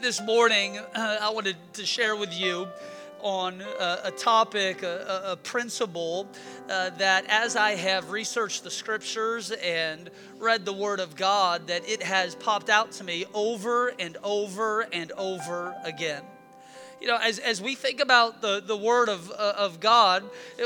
this morning, uh, I wanted to share with you on a, a topic, a, a principle uh, that as I have researched the scriptures and read the Word of God, that it has popped out to me over and over and over again you know, as, as we think about the, the Word of, uh, of God,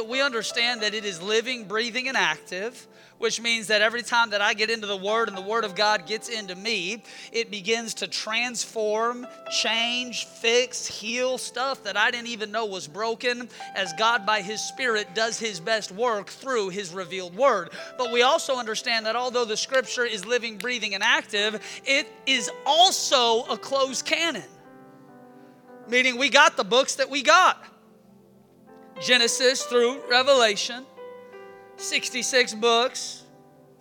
we understand that it is living, breathing, and active which means that every time that I get into the Word and the Word of God gets into me, it begins to transform, change, fix, heal stuff that I didn't even know was broken as God, by His Spirit, does His best work through His revealed Word. But we also understand that although the Scripture is living, breathing, and active, it is also a closed canon, meaning we got the books that we got Genesis through Revelation. 66 books,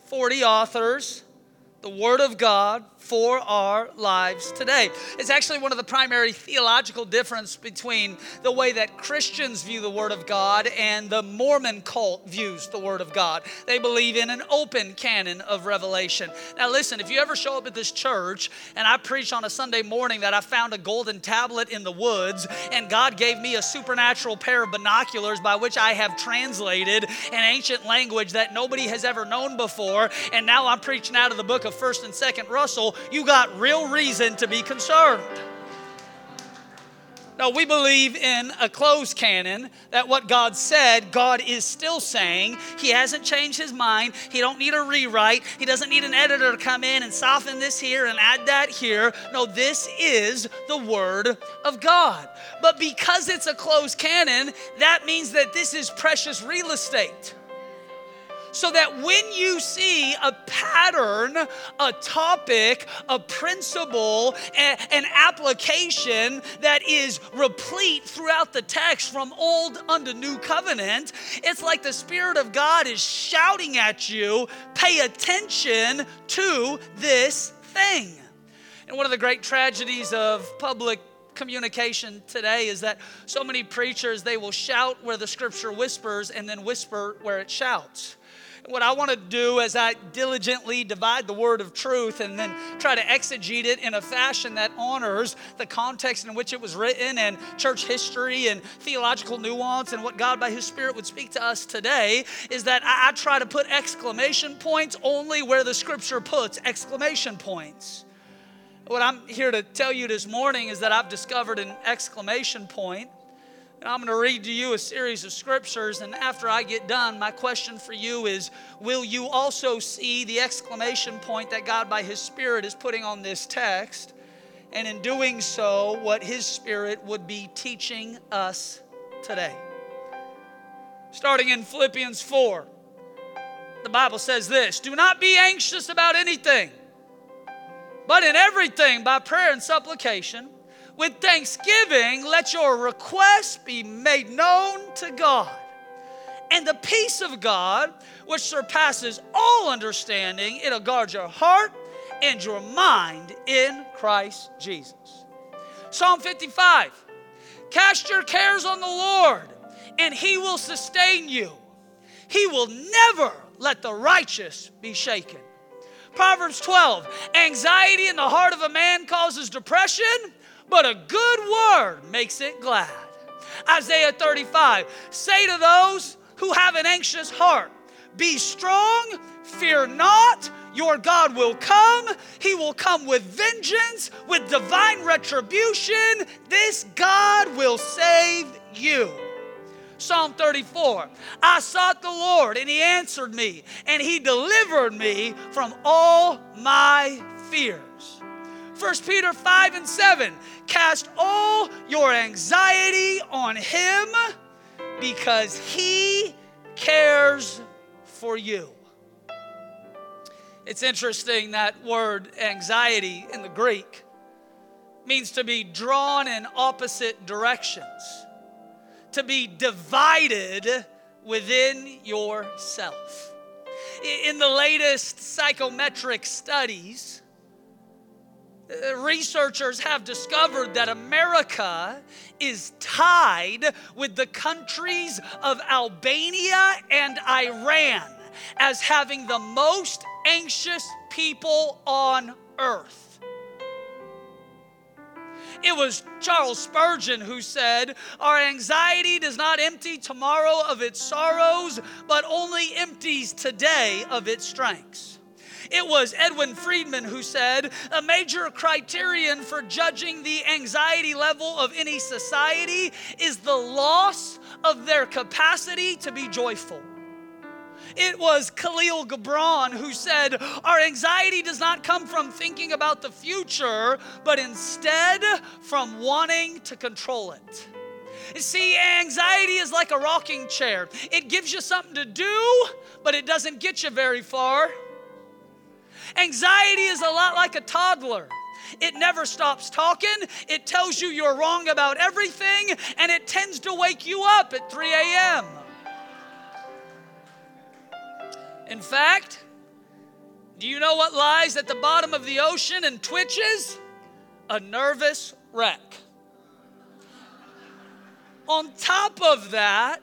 40 authors, the Word of God, for our lives today. It's actually one of the primary theological difference between the way that Christians view the Word of God and the Mormon cult views the Word of God. They believe in an open canon of revelation. Now, listen, if you ever show up at this church and I preach on a Sunday morning that I found a golden tablet in the woods and God gave me a supernatural pair of binoculars by which I have translated an ancient language that nobody has ever known before, and now I'm preaching out of the book of 1st and 2nd Russell, you got real reason to be concerned. No, we believe in a closed canon that what God said, God is still saying. He hasn't changed his mind. He don't need a rewrite. He doesn't need an editor to come in and soften this here and add that here. No, this is the word of God. But because it's a closed canon, that means that this is precious real estate so that when you see a pattern, a topic, a principle, an application that is replete throughout the text from old unto new covenant, it's like the Spirit of God is shouting at you pay attention to this thing. And one of the great tragedies of public communication today is that so many preachers they will shout where the scripture whispers and then whisper where it shouts what I want to do as I diligently divide the word of truth and then try to exegete it in a fashion that honors the context in which it was written and church history and theological nuance and what God by His Spirit would speak to us today is that I, I try to put exclamation points only where the scripture puts exclamation points. What I'm here to tell you this morning is that I've discovered an exclamation point and I'm going to read to you a series of scriptures. And after I get done, my question for you is Will you also see the exclamation point that God, by His Spirit, is putting on this text? And in doing so, what His Spirit would be teaching us today. Starting in Philippians 4, the Bible says this Do not be anxious about anything, but in everything, by prayer and supplication with thanksgiving, let your requests be made known to God. And the peace of God, which surpasses all understanding, it'll guard your heart and your mind in Christ Jesus. Psalm 55 Cast your cares on the Lord, and he will sustain you. He will never let the righteous be shaken. Proverbs 12 Anxiety in the heart of a man causes depression but a good word makes it glad. Isaiah 35 Say to those who have an anxious heart, Be strong, fear not. Your God will come. He will come with vengeance, with divine retribution. This God will save you. Psalm 34 I sought the Lord, and He answered me, and He delivered me from all my fears. 1 Peter 5 and 7 Cast all your anxiety on Him because He cares for you. It's interesting that word anxiety in the Greek means to be drawn in opposite directions, to be divided within yourself. In the latest psychometric studies, researchers have discovered that America is tied with the countries of Albania and Iran as having the most anxious people on earth. It was Charles Spurgeon who said, Our anxiety does not empty tomorrow of its sorrows, but only empties today of its strengths. It was Edwin Friedman who said, A major criterion for judging the anxiety level of any society is the loss of their capacity to be joyful. It was Khalil Gibran who said, Our anxiety does not come from thinking about the future, but instead from wanting to control it. You see, anxiety is like a rocking chair. It gives you something to do, but it doesn't get you very far. Anxiety is a lot like a toddler. It never stops talking. It tells you you're wrong about everything, and it tends to wake you up at 3 a.m. In fact, do you know what lies at the bottom of the ocean and twitches? A nervous wreck. On top of that,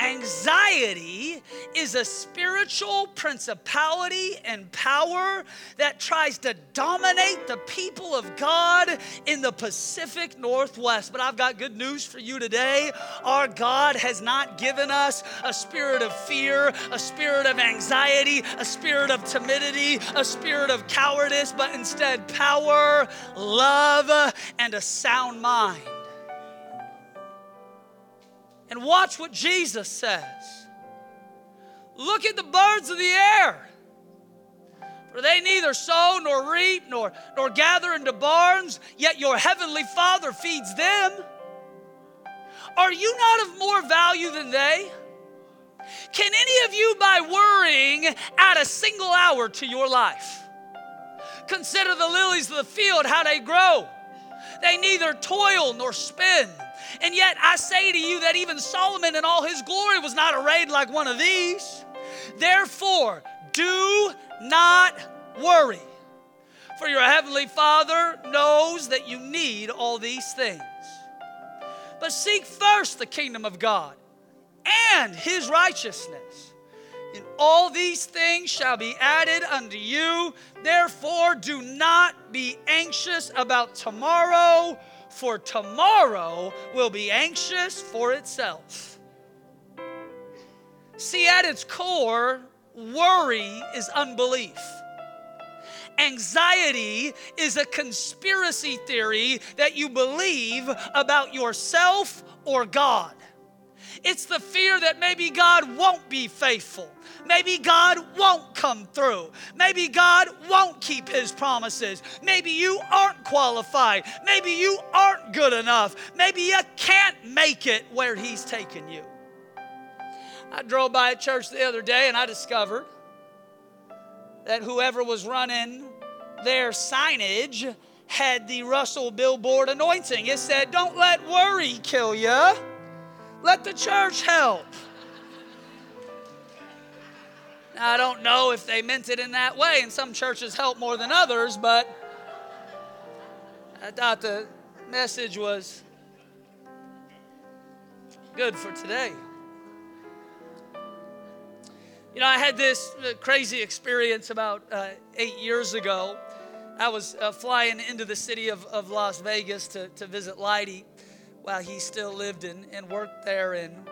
Anxiety is a spiritual principality and power that tries to dominate the people of God in the Pacific Northwest. But I've got good news for you today. Our God has not given us a spirit of fear, a spirit of anxiety, a spirit of timidity, a spirit of cowardice, but instead power, love, and a sound mind. And watch what Jesus says. Look at the birds of the air. For they neither sow nor reap nor, nor gather into barns, yet your heavenly Father feeds them. Are you not of more value than they? Can any of you, by worrying, add a single hour to your life? Consider the lilies of the field, how they grow. They neither toil nor spin. And yet I say to you that even Solomon in all his glory was not arrayed like one of these. Therefore, do not worry, for your heavenly Father knows that you need all these things. But seek first the kingdom of God and his righteousness. And all these things shall be added unto you. Therefore, do not be anxious about tomorrow for tomorrow will be anxious for itself. See, at its core, worry is unbelief. Anxiety is a conspiracy theory that you believe about yourself or God. It's the fear that maybe God won't be faithful. Maybe God won't come through. Maybe God won't keep his promises. Maybe you aren't qualified. Maybe you aren't good enough. Maybe you can't make it where he's taken you. I drove by a church the other day and I discovered that whoever was running their signage had the Russell billboard anointing. It said, Don't let worry kill you. Let the church help. Now, I don't know if they meant it in that way, and some churches help more than others, but I thought the message was good for today. You know, I had this crazy experience about uh, eight years ago. I was uh, flying into the city of, of Las Vegas to, to visit Leidy while he still lived and, and worked there. And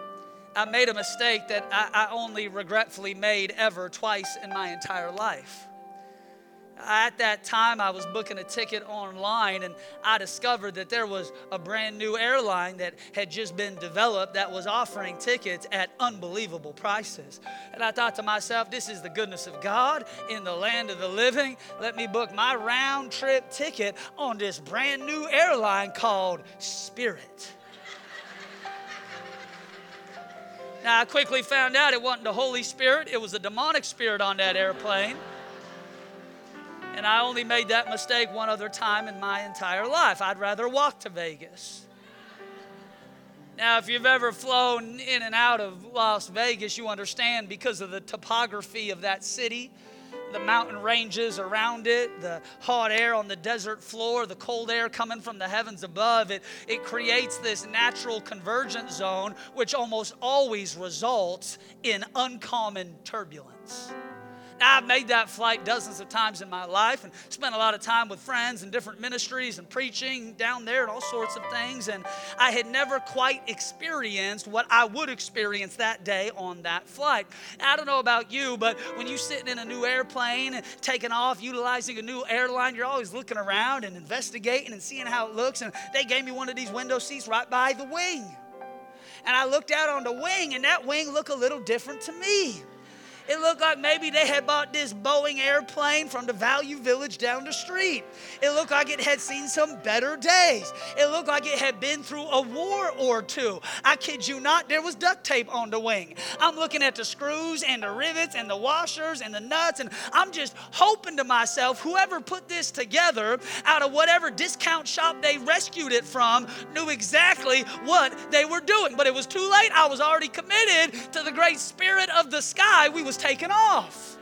I made a mistake that I, I only regretfully made ever twice in my entire life. At that time, I was booking a ticket online, and I discovered that there was a brand new airline that had just been developed that was offering tickets at unbelievable prices. And I thought to myself, this is the goodness of God in the land of the living. Let me book my round trip ticket on this brand new airline called Spirit. Now, I quickly found out it wasn't the Holy Spirit, it was a demonic spirit on that airplane. And I only made that mistake one other time in my entire life. I'd rather walk to Vegas. Now, if you've ever flown in and out of Las Vegas, you understand because of the topography of that city, the mountain ranges around it, the hot air on the desert floor, the cold air coming from the heavens above, it, it creates this natural convergence zone, which almost always results in uncommon turbulence. I've made that flight dozens of times in my life and spent a lot of time with friends and different ministries and preaching down there and all sorts of things. And I had never quite experienced what I would experience that day on that flight. I don't know about you, but when you're sitting in a new airplane and taking off, utilizing a new airline, you're always looking around and investigating and seeing how it looks. And they gave me one of these window seats right by the wing. And I looked out on the wing, and that wing looked a little different to me. It looked like maybe they had bought this Boeing airplane from the Value Village down the street. It looked like it had seen some better days. It looked like it had been through a war or two. I kid you not, there was duct tape on the wing. I'm looking at the screws and the rivets and the washers and the nuts, and I'm just hoping to myself, whoever put this together out of whatever discount shop they rescued it from knew exactly what they were doing. But it was too late. I was already committed to the great spirit of the sky. We was taken off.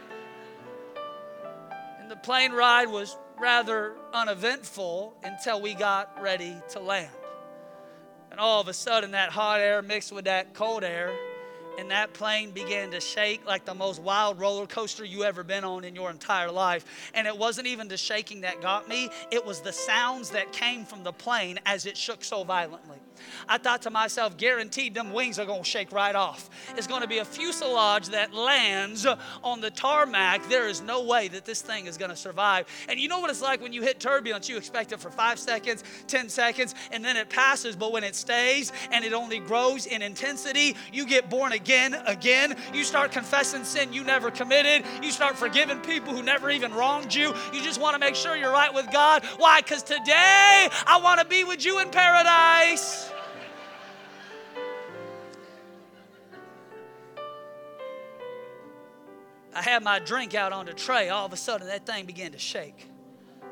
And the plane ride was rather uneventful until we got ready to land. And all of a sudden, that hot air mixed with that cold air, and that plane began to shake like the most wild roller coaster you ever been on in your entire life. And it wasn't even the shaking that got me, it was the sounds that came from the plane as it shook so violently. I thought to myself, guaranteed them wings are going to shake right off. It's going to be a fuselage that lands on the tarmac. There is no way that this thing is going to survive. And you know what it's like when you hit turbulence? You expect it for five seconds, 10 seconds, and then it passes. But when it stays and it only grows in intensity, you get born again, again. You start confessing sin you never committed. You start forgiving people who never even wronged you. You just want to make sure you're right with God. Why? Because today I want to be with you in paradise. I had my drink out on the tray. All of a sudden, that thing began to shake.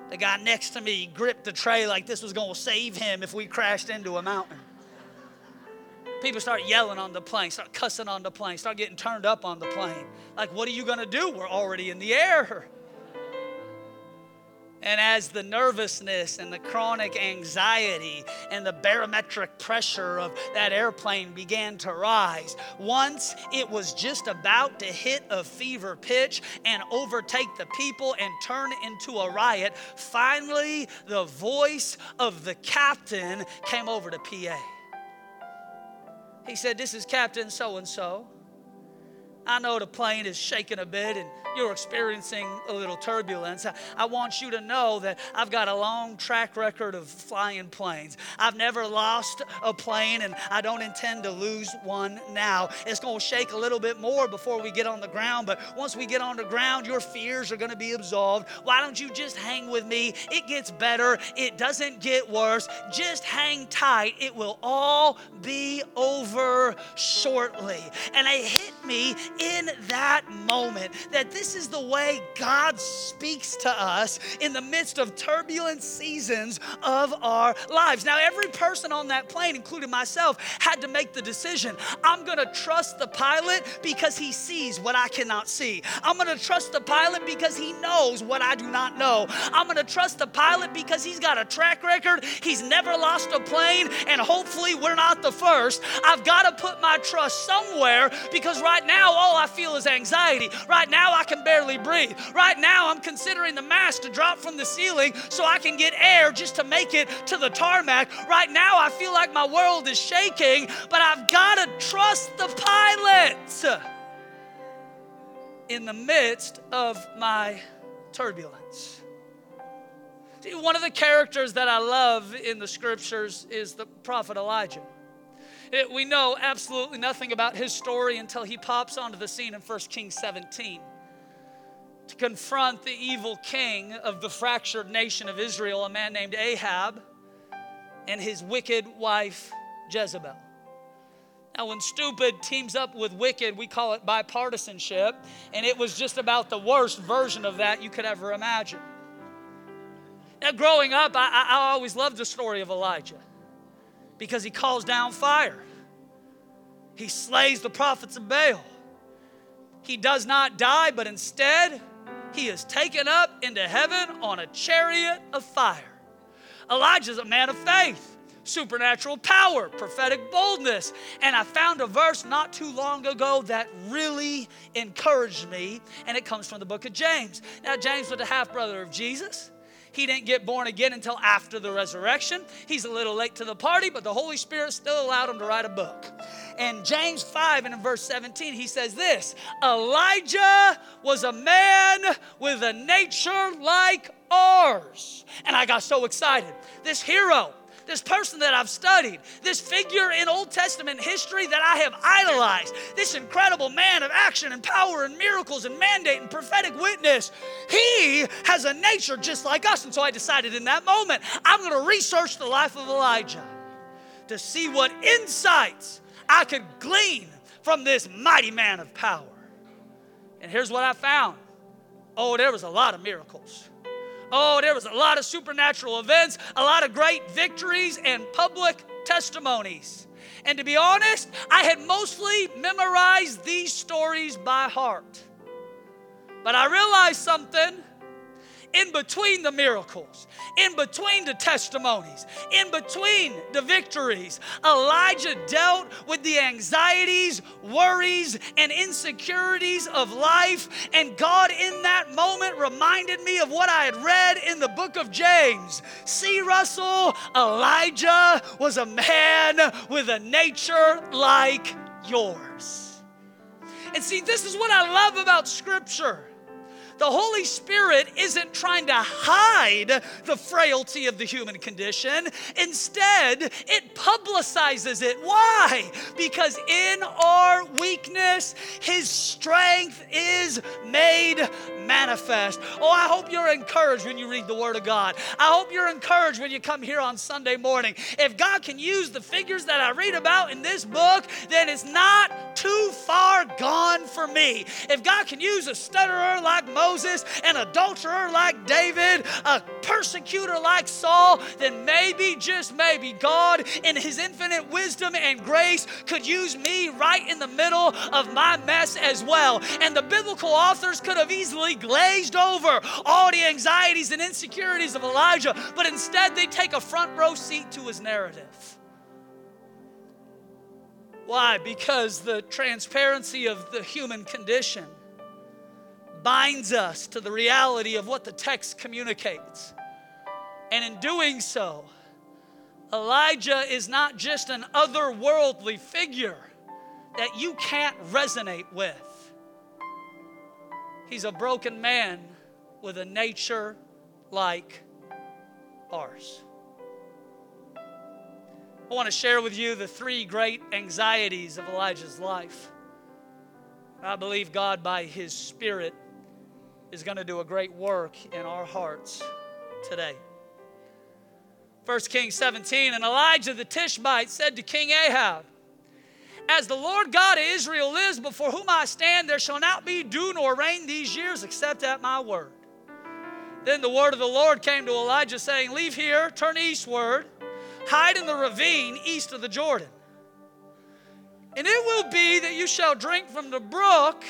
The guy next to me gripped the tray like this was going to save him if we crashed into a mountain. People start yelling on the plane, start cussing on the plane, start getting turned up on the plane. Like, what are you going to do? We're already in the air. And as the nervousness and the chronic anxiety and the barometric pressure of that airplane began to rise, once it was just about to hit a fever pitch and overtake the people and turn into a riot, finally the voice of the captain came over to PA. He said, This is Captain so and so. I know the plane is shaking a bit and you're experiencing a little turbulence, I want you to know that I've got a long track record of flying planes. I've never lost a plane and I don't intend to lose one now. It's going to shake a little bit more before we get on the ground, but once we get on the ground, your fears are going to be absolved. Why don't you just hang with me? It gets better, it doesn't get worse. Just hang tight. It will all be over shortly. And it hit me in that moment that this is the way God speaks to us in the midst of turbulent seasons of our lives. Now, every person on that plane, including myself, had to make the decision I'm going to trust the pilot because he sees what I cannot see. I'm going to trust the pilot because he knows what I do not know. I'm going to trust the pilot because he's got a track record. He's never lost a plane, and hopefully, we're not the first. I've got to put my trust somewhere because right now, all I feel is anxiety. Right now, I can barely breathe. Right now, I'm considering the mask to drop from the ceiling so I can get air just to make it to the tarmac. Right now, I feel like my world is shaking, but I've got to trust the pilot in the midst of my turbulence. See, one of the characters that I love in the scriptures is the prophet Elijah. It, we know absolutely nothing about his story until he pops onto the scene in 1 Kings 17 to confront the evil king of the fractured nation of Israel, a man named Ahab, and his wicked wife Jezebel. Now, when stupid teams up with wicked, we call it bipartisanship, and it was just about the worst version of that you could ever imagine. Now, growing up, I, I always loved the story of Elijah because he calls down fire. He slays the prophets of Baal. He does not die, but instead, he is taken up into heaven on a chariot of fire. Elijah's a man of faith. supernatural power, prophetic boldness. And I found a verse not too long ago that really encouraged me, and it comes from the book of James. Now, James was the half brother of Jesus. He didn't get born again until after the resurrection. He's a little late to the party, but the Holy Spirit still allowed him to write a book. And James 5 and in verse 17, he says this Elijah was a man with a nature like ours. And I got so excited. This hero, this person that I've studied, this figure in Old Testament history that I have idolized, this incredible man of action and power and miracles and mandate and prophetic witness, he has a nature just like us. And so I decided in that moment, I'm going to research the life of Elijah to see what insights I could glean from this mighty man of power. And here's what I found oh, there was a lot of miracles. Oh, there was a lot of supernatural events, a lot of great victories and public testimonies. And to be honest, I had mostly memorized these stories by heart. But I realized something in between the miracles, in between the testimonies, in between the victories, Elijah dealt with the anxieties, worries, and insecurities of life. And God, in that moment, reminded me of what I had read in the book of James. See, Russell, Elijah was a man with a nature like yours. And see, this is what I love about Scripture the Holy Spirit isn't trying to hide the frailty of the human condition. Instead, it publicizes it. Why? Because in our weakness, His strength is made manifest. Oh, I hope you're encouraged when you read the Word of God. I hope you're encouraged when you come here on Sunday morning. If God can use the figures that I read about in this book, then it's not too far gone for me. If God can use a stutterer like Moses, an adulterer like David, a persecutor like Saul, then maybe, just maybe, God, in His infinite wisdom and grace, could use me right in the middle of my mess as well. And the biblical authors could have easily glazed over all the anxieties and insecurities of Elijah, but instead they take a front row seat to his narrative. Why? Because the transparency of the human condition binds us to the reality of what the text communicates. And in doing so, Elijah is not just an otherworldly figure that you can't resonate with. He's a broken man with a nature like ours. I want to share with you the three great anxieties of Elijah's life. I believe God, by His Spirit, is going to do a great work in our hearts today. 1 Kings 17 And Elijah the Tishbite said to King Ahab, As the Lord God of Israel lives, before whom I stand, there shall not be dew nor rain these years except at my word. Then the word of the Lord came to Elijah, saying, Leave here, turn eastward, hide in the ravine east of the Jordan. And it will be that you shall drink from the brook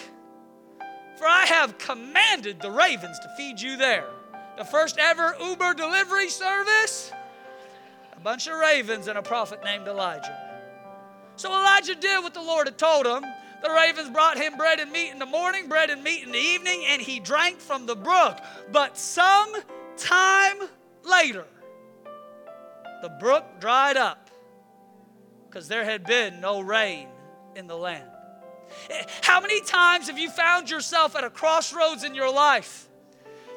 for I have commanded the ravens to feed you there. The first ever Uber delivery service, a bunch of ravens and a prophet named Elijah. So Elijah did what the Lord had told him. The ravens brought him bread and meat in the morning, bread and meat in the evening, and he drank from the brook. But some time later, the brook dried up because there had been no rain in the land. Eh, how many times have you found yourself at a crossroads in your life?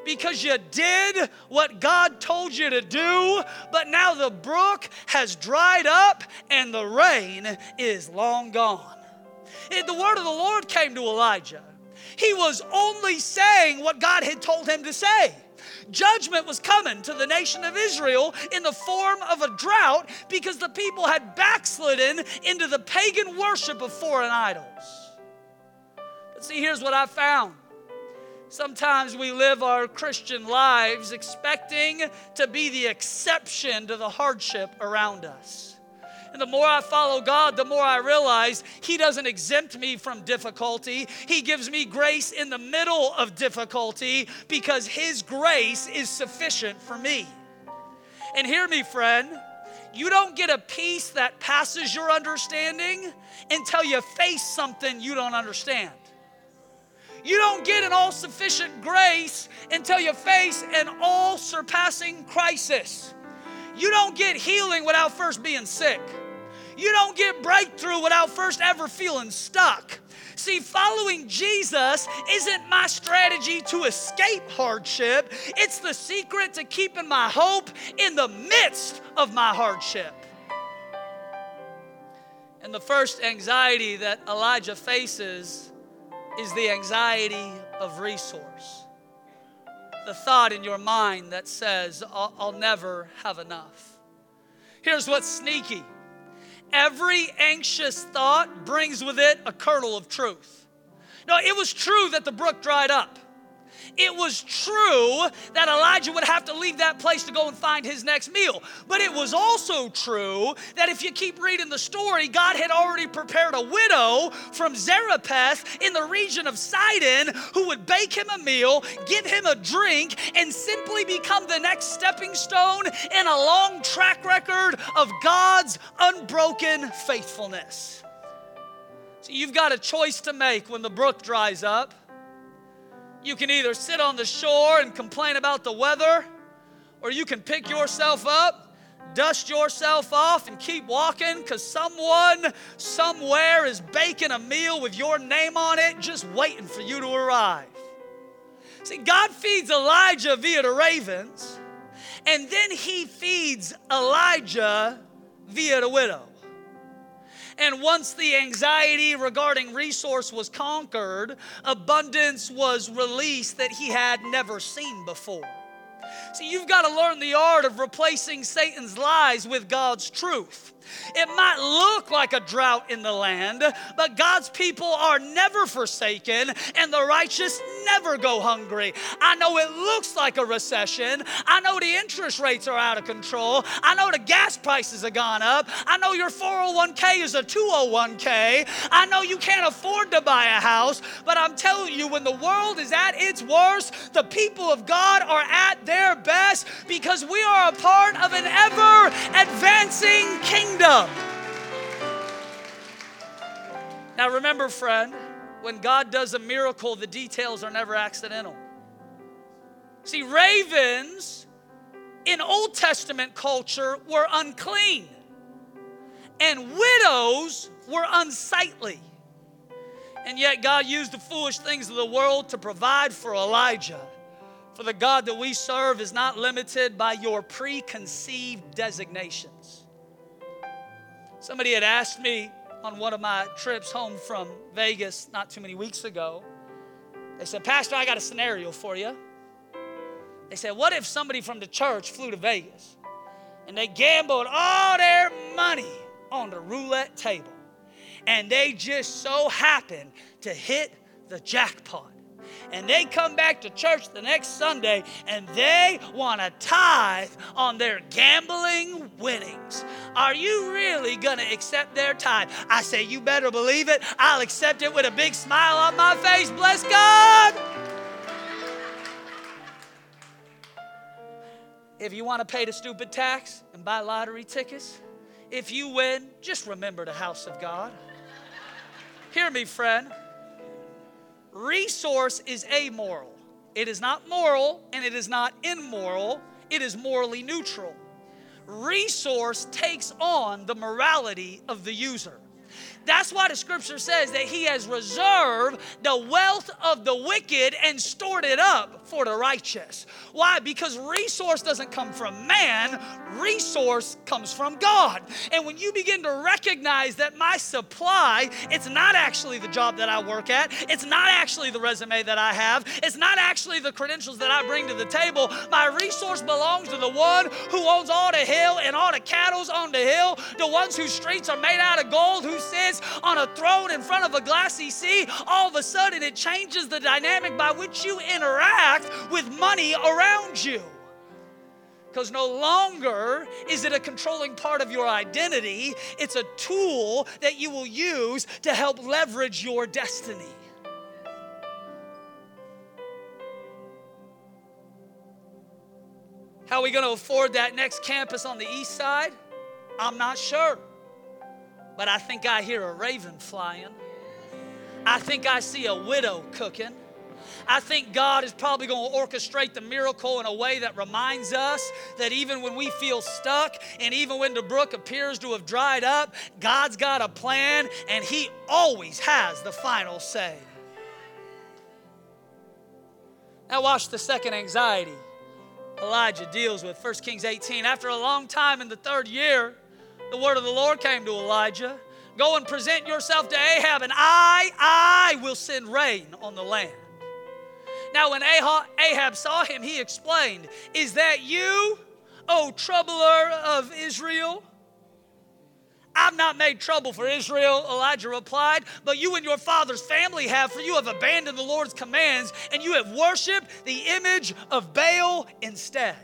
Because you did what God told you to do, but now the brook has dried up and the rain is long gone. the word of the Lord came to Elijah. He was only saying what God had told him to say. Judgment was coming to the nation of Israel in the form of a drought because the people had backslidden into the pagan worship of foreign idols. But see, here's what I found. Sometimes we live our Christian lives expecting to be the exception to the hardship around us. And the more I follow God, the more I realize He doesn't exempt me from difficulty. He gives me grace in the middle of difficulty because His grace is sufficient for me. And hear me, friend, You don't get a peace that passes your understanding until you face something you don't understand. You don't get an all sufficient grace until you face an all surpassing crisis. You don't get healing without first being sick. You don't get breakthrough without first ever feeling stuck. See, following Jesus isn't my strategy to escape hardship, it's the secret to keeping my hope in the midst of my hardship. And the first anxiety that Elijah faces is the anxiety of resource. The thought in your mind that says, I'll, I'll never have enough. Here's what's sneaky every anxious thought brings with it a kernel of truth. No, it was true that the brook dried up. It was true that Elijah would have to leave that place to go and find his next meal. But it was also true that if you keep reading the story, God had already prepared a widow from Zarephath in the region of Sidon who would bake him a meal, give him a drink, and simply become the next stepping stone in a long track record of God's unbroken faithfulness. So you've got a choice to make when the brook dries up. You can either sit on the shore and complain about the weather, or you can pick yourself up, dust yourself off, and keep walking because someone somewhere is baking a meal with your name on it, just waiting for you to arrive. See, God feeds Elijah via the ravens, and then he feeds Elijah via the widow. And once the anxiety regarding resource was conquered, abundance was released that he had never seen before. See, you've got to learn the art of replacing Satan's lies with God's truth. It might look like a drought in the land, but God's people are never forsaken and the righteous never go hungry. I know it looks like a recession. I know the interest rates are out of control. I know the gas prices have gone up. I know your 401k is a 201k. I know you can't afford to buy a house, but I'm telling you, when the world is at its worst, the people of God are at their best because we are a part of an ever advancing kingdom Now, remember, friend, when God does a miracle, the details are never accidental. See, ravens in Old Testament culture were unclean, and widows were unsightly. And yet, God used the foolish things of the world to provide for Elijah. For the God that we serve is not limited by your preconceived designations. Somebody had asked me on one of my trips home from Vegas not too many weeks ago. They said, Pastor, I got a scenario for you. They said, What if somebody from the church flew to Vegas and they gambled all their money on the roulette table and they just so happened to hit the jackpot? And they come back to church the next Sunday and they want to tithe on their gambling winnings. Are you really going to accept their tithe? I say, You better believe it. I'll accept it with a big smile on my face. Bless God. If you want to pay the stupid tax and buy lottery tickets, if you win, just remember the house of God. Hear me, friend. Resource is amoral. It is not moral and it is not immoral. It is morally neutral. Resource takes on the morality of the user. That's why the scripture says that he has reserved the wealth of the wicked and stored it up for the righteous. Why? Because resource doesn't come from man, resource comes from God. And when you begin to recognize that my supply, it's not actually the job that I work at, it's not actually the resume that I have, it's not actually the credentials that I bring to the table. My resource belongs to the one who owns all the hill and all the cattle's on the hill, the ones whose streets are made out of gold, who sits on a throne in front of a glassy sea. All of a sudden, it changes the dynamic by which you interact with money around you. Because no longer is it a controlling part of your identity, it's a tool that you will use to help leverage your destiny. How are we going to afford that next campus on the east side? I'm not sure. But I think I hear a raven flying. I think I see a widow cooking. I think God is probably going to orchestrate the miracle in a way that reminds us that even when we feel stuck and even when the brook appears to have dried up, God's got a plan and He always has the final say. Now, watch the second anxiety Elijah deals with 1 Kings 18. After a long time in the third year, the word of the Lord came to Elijah Go and present yourself to Ahab, and I, I will send rain on the land. Now, when Ahab saw him, he explained, Is that you, O troubler of Israel? I've not made trouble for Israel, Elijah replied, but you and your father's family have, for you have abandoned the Lord's commands and you have worshiped the image of Baal instead.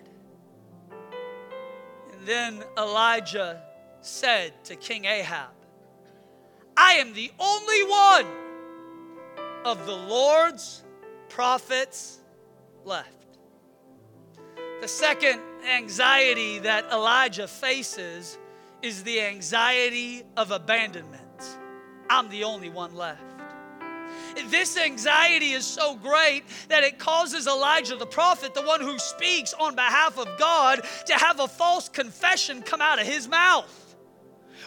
And then Elijah said to King Ahab, I am the only one of the Lord's prophets left. The second anxiety that Elijah faces is the anxiety of abandonment. I'm the only one left. This anxiety is so great that it causes Elijah the prophet, the one who speaks on behalf of God, to have a false confession come out of his mouth.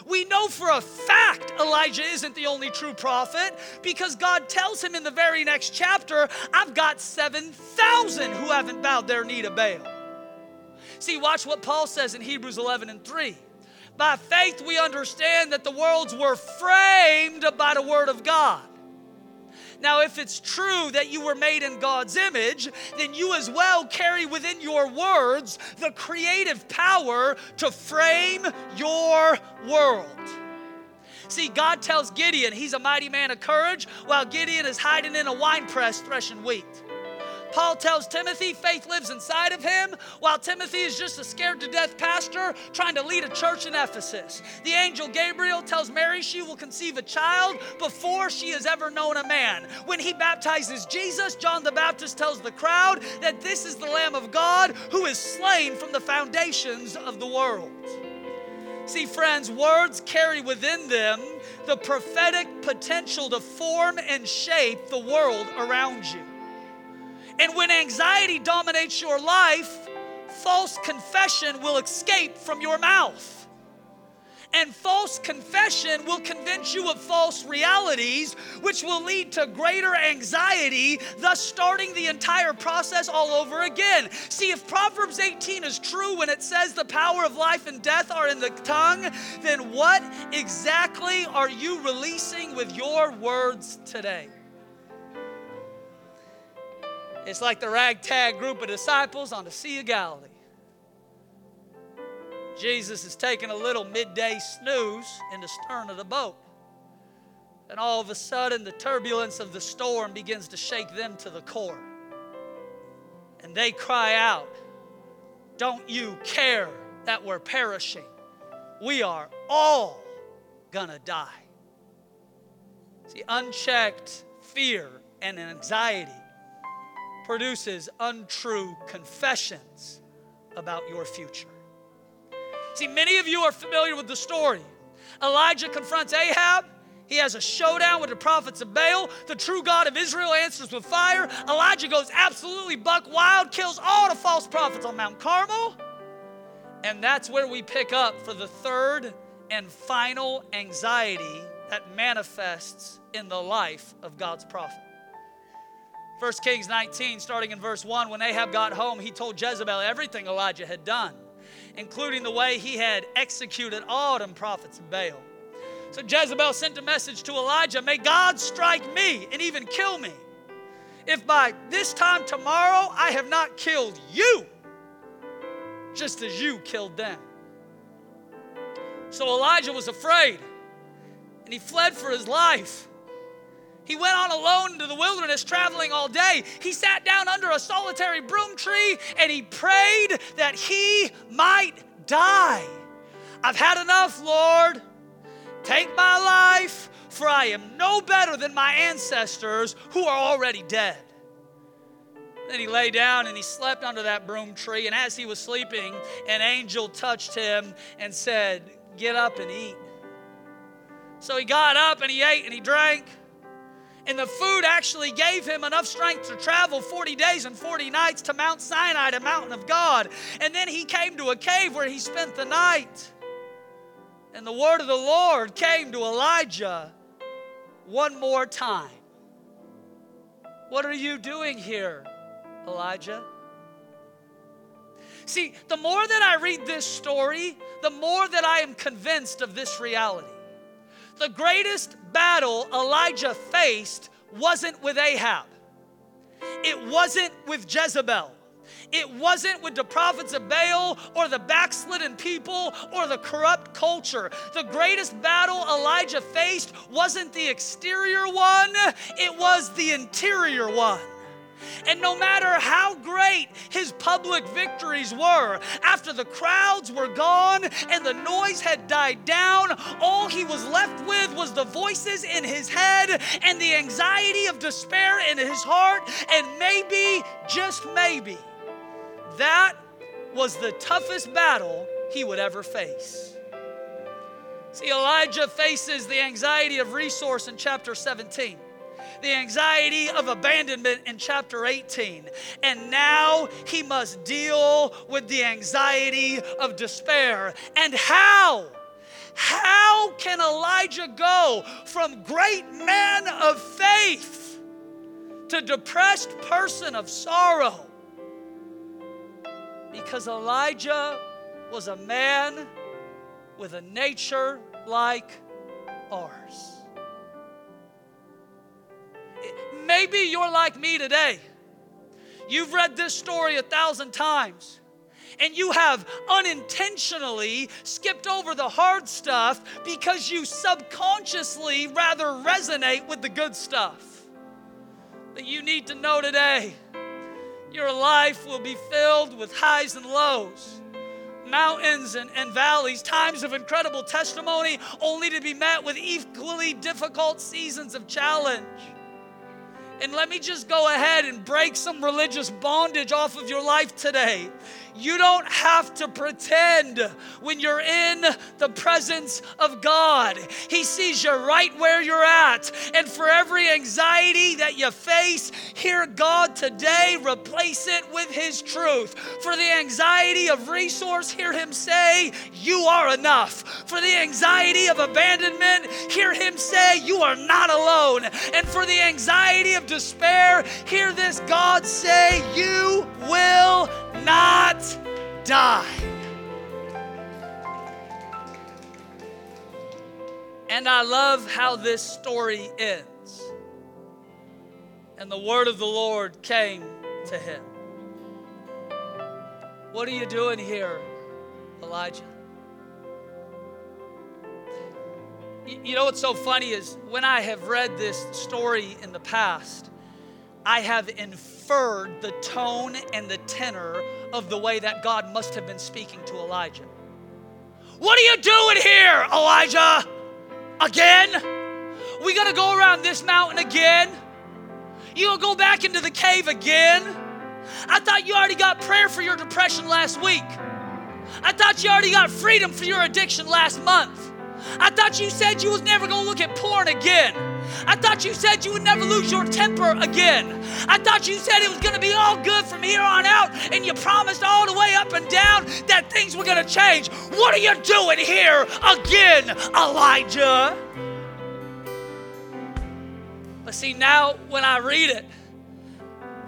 We know for a fact Elijah isn't the only true prophet because God tells him in the very next chapter, I've got 7,000 who haven't bowed their knee to Baal. See, watch what Paul says in Hebrews 11 and 3. By faith, we understand that the worlds were framed by the Word of God. Now, if it's true that you were made in God's image, then you as well carry within your words the creative power to frame your world. See, God tells Gideon he's a mighty man of courage while Gideon is hiding in a wine press threshing wheat. Paul tells Timothy faith lives inside of him, while Timothy is just a scared to death pastor trying to lead a church in Ephesus. The angel Gabriel tells Mary she will conceive a child before she has ever known a man. When he baptizes Jesus, John the Baptist tells the crowd that this is the Lamb of God who is slain from the foundations of the world. See, friends, words carry within them the prophetic potential to form and shape the world around you. And when anxiety dominates your life, false confession will escape from your mouth. And false confession will convince you of false realities, which will lead to greater anxiety, thus starting the entire process all over again. See, if Proverbs 18 is true when it says the power of life and death are in the tongue, then what exactly are you releasing with your words today? It's like the ragtag group of disciples on the Sea of Galilee. Jesus is taking a little midday snooze in the stern of the boat. And all of a sudden, the turbulence of the storm begins to shake them to the core. And they cry out, Don't you care that we're perishing? We are all gonna die. See, unchecked fear and anxiety produces untrue confessions about your future. See, many of you are familiar with the story. Elijah confronts Ahab. He has a showdown with the prophets of Baal. The true God of Israel answers with fire. Elijah goes absolutely buck wild, kills all the false prophets on Mount Carmel. And that's where we pick up for the third and final anxiety that manifests in the life of God's prophet. 1 Kings 19, starting in verse 1, when Ahab got home, he told Jezebel everything Elijah had done, including the way he had executed all them prophets of Baal. So Jezebel sent a message to Elijah May God strike me and even kill me, if by this time tomorrow I have not killed you, just as you killed them. So Elijah was afraid and he fled for his life. He went on alone into the wilderness, traveling all day. He sat down under a solitary broom tree and he prayed that he might die. I've had enough, Lord. Take my life, for I am no better than my ancestors who are already dead. Then he lay down and he slept under that broom tree. And as he was sleeping, an angel touched him and said, get up and eat. So he got up and he ate and he drank. And the food actually gave him enough strength to travel 40 days and 40 nights to Mount Sinai, the mountain of God. And then he came to a cave where he spent the night. And the word of the Lord came to Elijah one more time. What are you doing here, Elijah? See, the more that I read this story, the more that I am convinced of this reality. The greatest battle Elijah faced wasn't with Ahab, it wasn't with Jezebel. It wasn't with the prophets of Baal or the backslidden people or the corrupt culture. The greatest battle Elijah faced wasn't the exterior one, it was the interior one. And no matter how great his public victories were, after the crowds were gone and the noise had died down, all he was left with was the voices in his head and the anxiety of despair in his heart. And maybe, just maybe, that was the toughest battle he would ever face. See, Elijah faces the anxiety of resource in chapter 17 the anxiety of abandonment in chapter 18. And now he must deal with the anxiety of despair. And how? How can Elijah go from great man of faith to depressed person of sorrow? Because Elijah was a man with a nature like ours. Maybe you're like me today. You've read this story a thousand times and you have unintentionally skipped over the hard stuff because you subconsciously rather resonate with the good stuff. But you need to know today your life will be filled with highs and lows, mountains and, and valleys, times of incredible testimony, only to be met with equally difficult seasons of challenge. And let me just go ahead and break some religious bondage off of your life today. You don't have to pretend when you're in the presence of God. He sees you right where you're at. And for every anxiety that you face, hear God today replace it with His truth. For the anxiety of resource, hear Him say, You are enough. For the anxiety of abandonment, hear Him say, You are not alone. And for the anxiety of despair, hear this God say, You will not die. And I love how this story ends. And the word of the Lord came to him. What are you doing here, Elijah? You know what's so funny is when I have read this story in the past, I have inferred the tone and the tenor of the way that God must have been speaking to Elijah. What are you doing here, Elijah? Again? We gonna go around this mountain again? You gonna go back into the cave again? I thought you already got prayer for your depression last week. I thought you already got freedom for your addiction last month. I thought you said you was never gonna look at porn again. I thought you said you would never lose your temper again. I thought you said it was going to be all good from here on out, and you promised all the way up and down that things were going to change. What are you doing here again, Elijah? But see, now when I read it,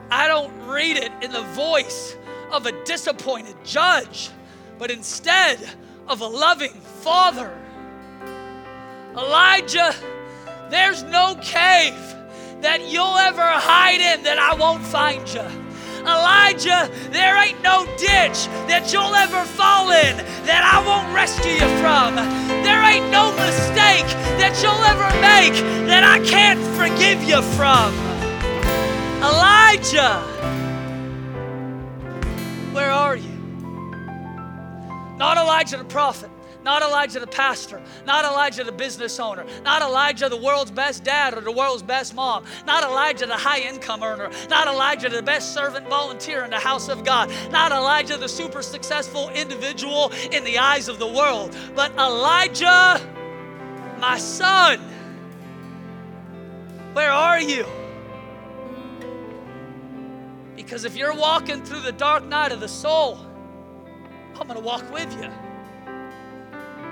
I don't read it in the voice of a disappointed judge, but instead of a loving father. Elijah there's no cave that you'll ever hide in that I won't find you. Elijah, there ain't no ditch that you'll ever fall in that I won't rescue you from. There ain't no mistake that you'll ever make that I can't forgive you from. Elijah, where are you? Not Elijah the prophet, Not Elijah the pastor, not Elijah the business owner, not Elijah the world's best dad or the world's best mom, not Elijah the high income earner, not Elijah the best servant volunteer in the house of God, not Elijah the super successful individual in the eyes of the world, but Elijah, my son. Where are you? Because if you're walking through the dark night of the soul, I'm going to walk with you.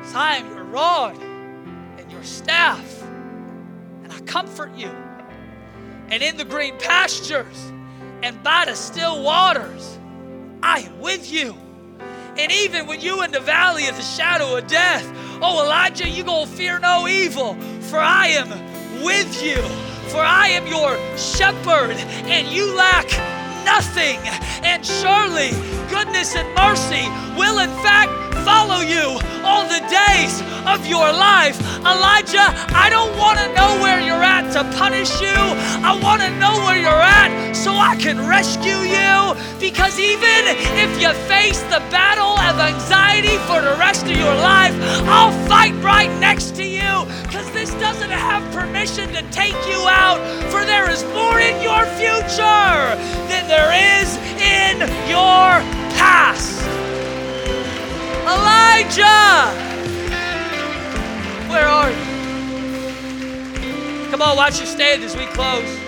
Because I am your rod and your staff, and I comfort you. And in the green pastures and by the still waters, I am with you. And even when you in the valley of the shadow of death, oh Elijah, you gonna fear no evil, for I am with you. For I am your shepherd, and you lack nothing. And surely goodness and mercy will, in fact, follow you all the days of your life. Elijah, I don't want to know where you're at to punish you. I want to know where you're at so I can rescue you. Because even if you face the battle of anxiety for the rest of your life, I'll fight right next to you. Because this doesn't have permission to take you out. For there is more in your future than there is in your past. Elijah! Where are you? Come on, watch your stand as we close.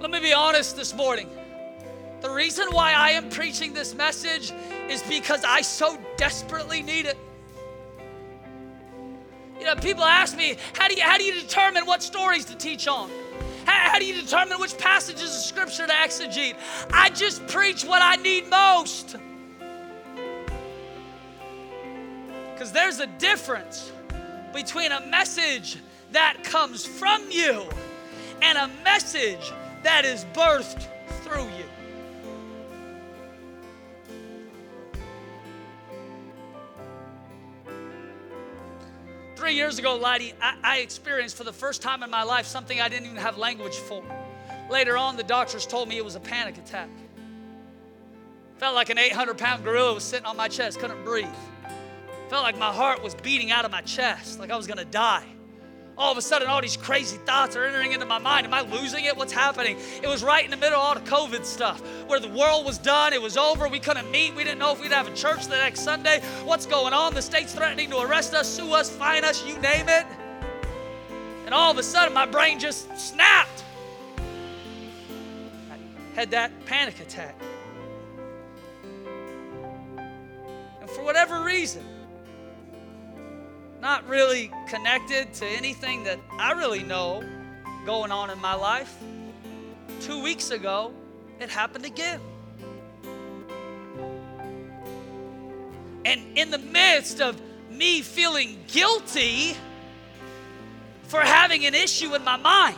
Let me be honest this morning. The reason why I am preaching this message is because I so desperately need it. You know, people ask me, how do you, how do you determine what stories to teach on? How, how do you determine which passages of scripture to exegete? I just preach what I need most. Because there's a difference between a message that comes from you and a message that is birthed through you. Three years ago, Lighty, I, I, experienced for the first time in my life something I didn't even have language for. Later on, the doctors told me it was a panic attack. Felt like an 800 pound gorilla was sitting on my chest, couldn't breathe. Felt like my heart was beating out of my chest, like I was gonna die all of a sudden all these crazy thoughts are entering into my mind. Am I losing it? What's happening? It was right in the middle of all the COVID stuff where the world was done, it was over, we couldn't meet, we didn't know if we'd have a church the next Sunday. What's going on? The state's threatening to arrest us, sue us, fine us, you name it. And all of a sudden my brain just snapped. I had that panic attack. And for whatever reason, not really connected to anything that I really know going on in my life. Two weeks ago, it happened again. And in the midst of me feeling guilty for having an issue in my mind,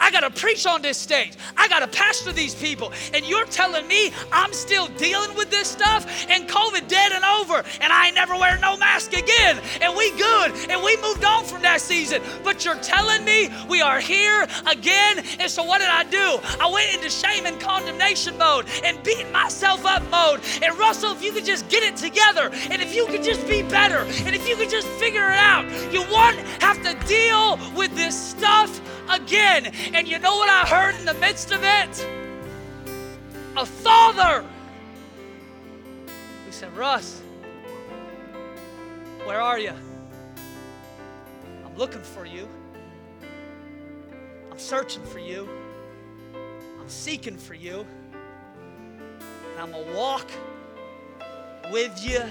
I got to preach on this stage. I got to pastor these people. And you're telling me I'm still dealing with this stuff and COVID dead and over and I ain't never wear no mask again and we good and we moved on from that season. But you're telling me we are here again. And so what did I do? I went into shame and condemnation mode and beating myself up mode. And Russell, if you could just get it together and if you could just be better and if you could just figure it out, you won't have to deal with this stuff again. And you know what I heard in the midst of it? A father He said, Russ, where are you? I'm looking for you. I'm searching for you. I'm seeking for you. And I'm going to walk with you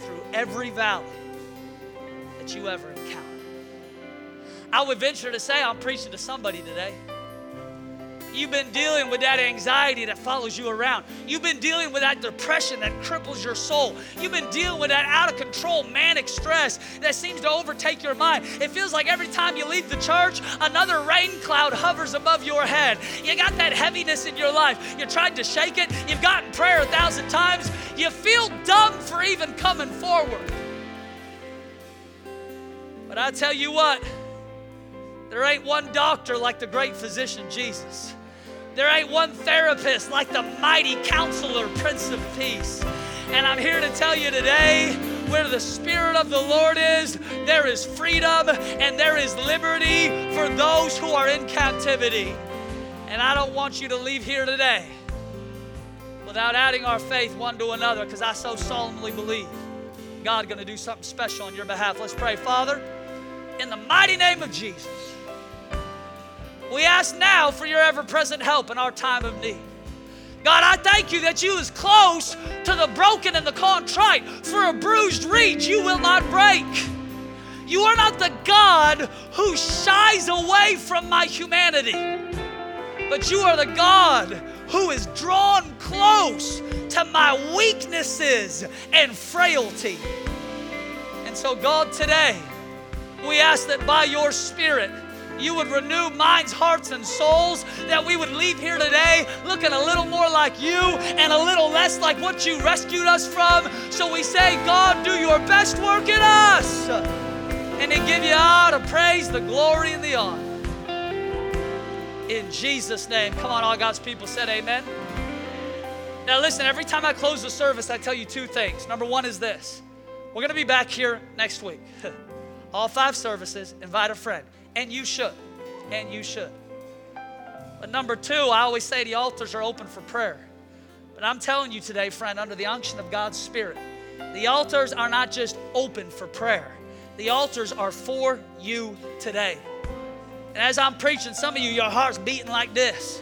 through every valley that you ever encounter. I would venture to say I'm preaching to somebody today. You've been dealing with that anxiety that follows you around. You've been dealing with that depression that cripples your soul. You've been dealing with that out of control manic stress that seems to overtake your mind. It feels like every time you leave the church, another rain cloud hovers above your head. You got that heaviness in your life. You tried to shake it, you've gotten prayer a thousand times. You feel dumb for even coming forward. But I tell you what, there ain't one doctor like the great physician Jesus. There ain't one therapist like the mighty counselor, Prince of Peace. And I'm here to tell you today where the Spirit of the Lord is, there is freedom and there is liberty for those who are in captivity. And I don't want you to leave here today without adding our faith one to another because I so solemnly believe God going to do something special on your behalf. Let's pray. Father, in the mighty name of Jesus, we ask now for your ever present help in our time of need. God, I thank you that you is close to the broken and the contrite. For a bruised reed you will not break. You are not the God who shies away from my humanity, but you are the God who is drawn close to my weaknesses and frailty. And so, God, today, we ask that by your Spirit, you would renew minds, hearts, and souls, that we would leave here today looking a little more like you and a little less like what you rescued us from. So we say, God, do your best work in us. And to give you all the praise, the glory, and the honor. In Jesus' name. Come on, all God's people said amen. Now, listen, every time I close the service, I tell you two things. Number one is this we're going to be back here next week. all five services, invite a friend. And you should. And you should. But number two, I always say the altars are open for prayer. But I'm telling you today, friend, under the unction of God's Spirit, the altars are not just open for prayer, the altars are for you today. And as I'm preaching, some of you, your heart's beating like this.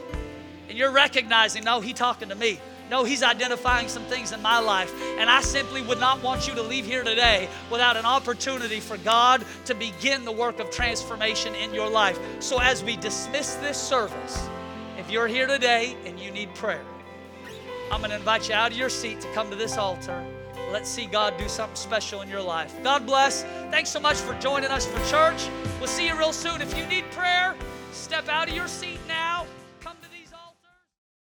And you're recognizing, no, He talking to me. No, He's identifying some things in my life. And I simply would not want you to leave here today without an opportunity for God to begin the work of transformation in your life. So, as we dismiss this service, if you're here today and you need prayer, I'm going to invite you out of your seat to come to this altar. Let's see God do something special in your life. God bless. Thanks so much for joining us for church. We'll see you real soon. If you need prayer, step out of your seat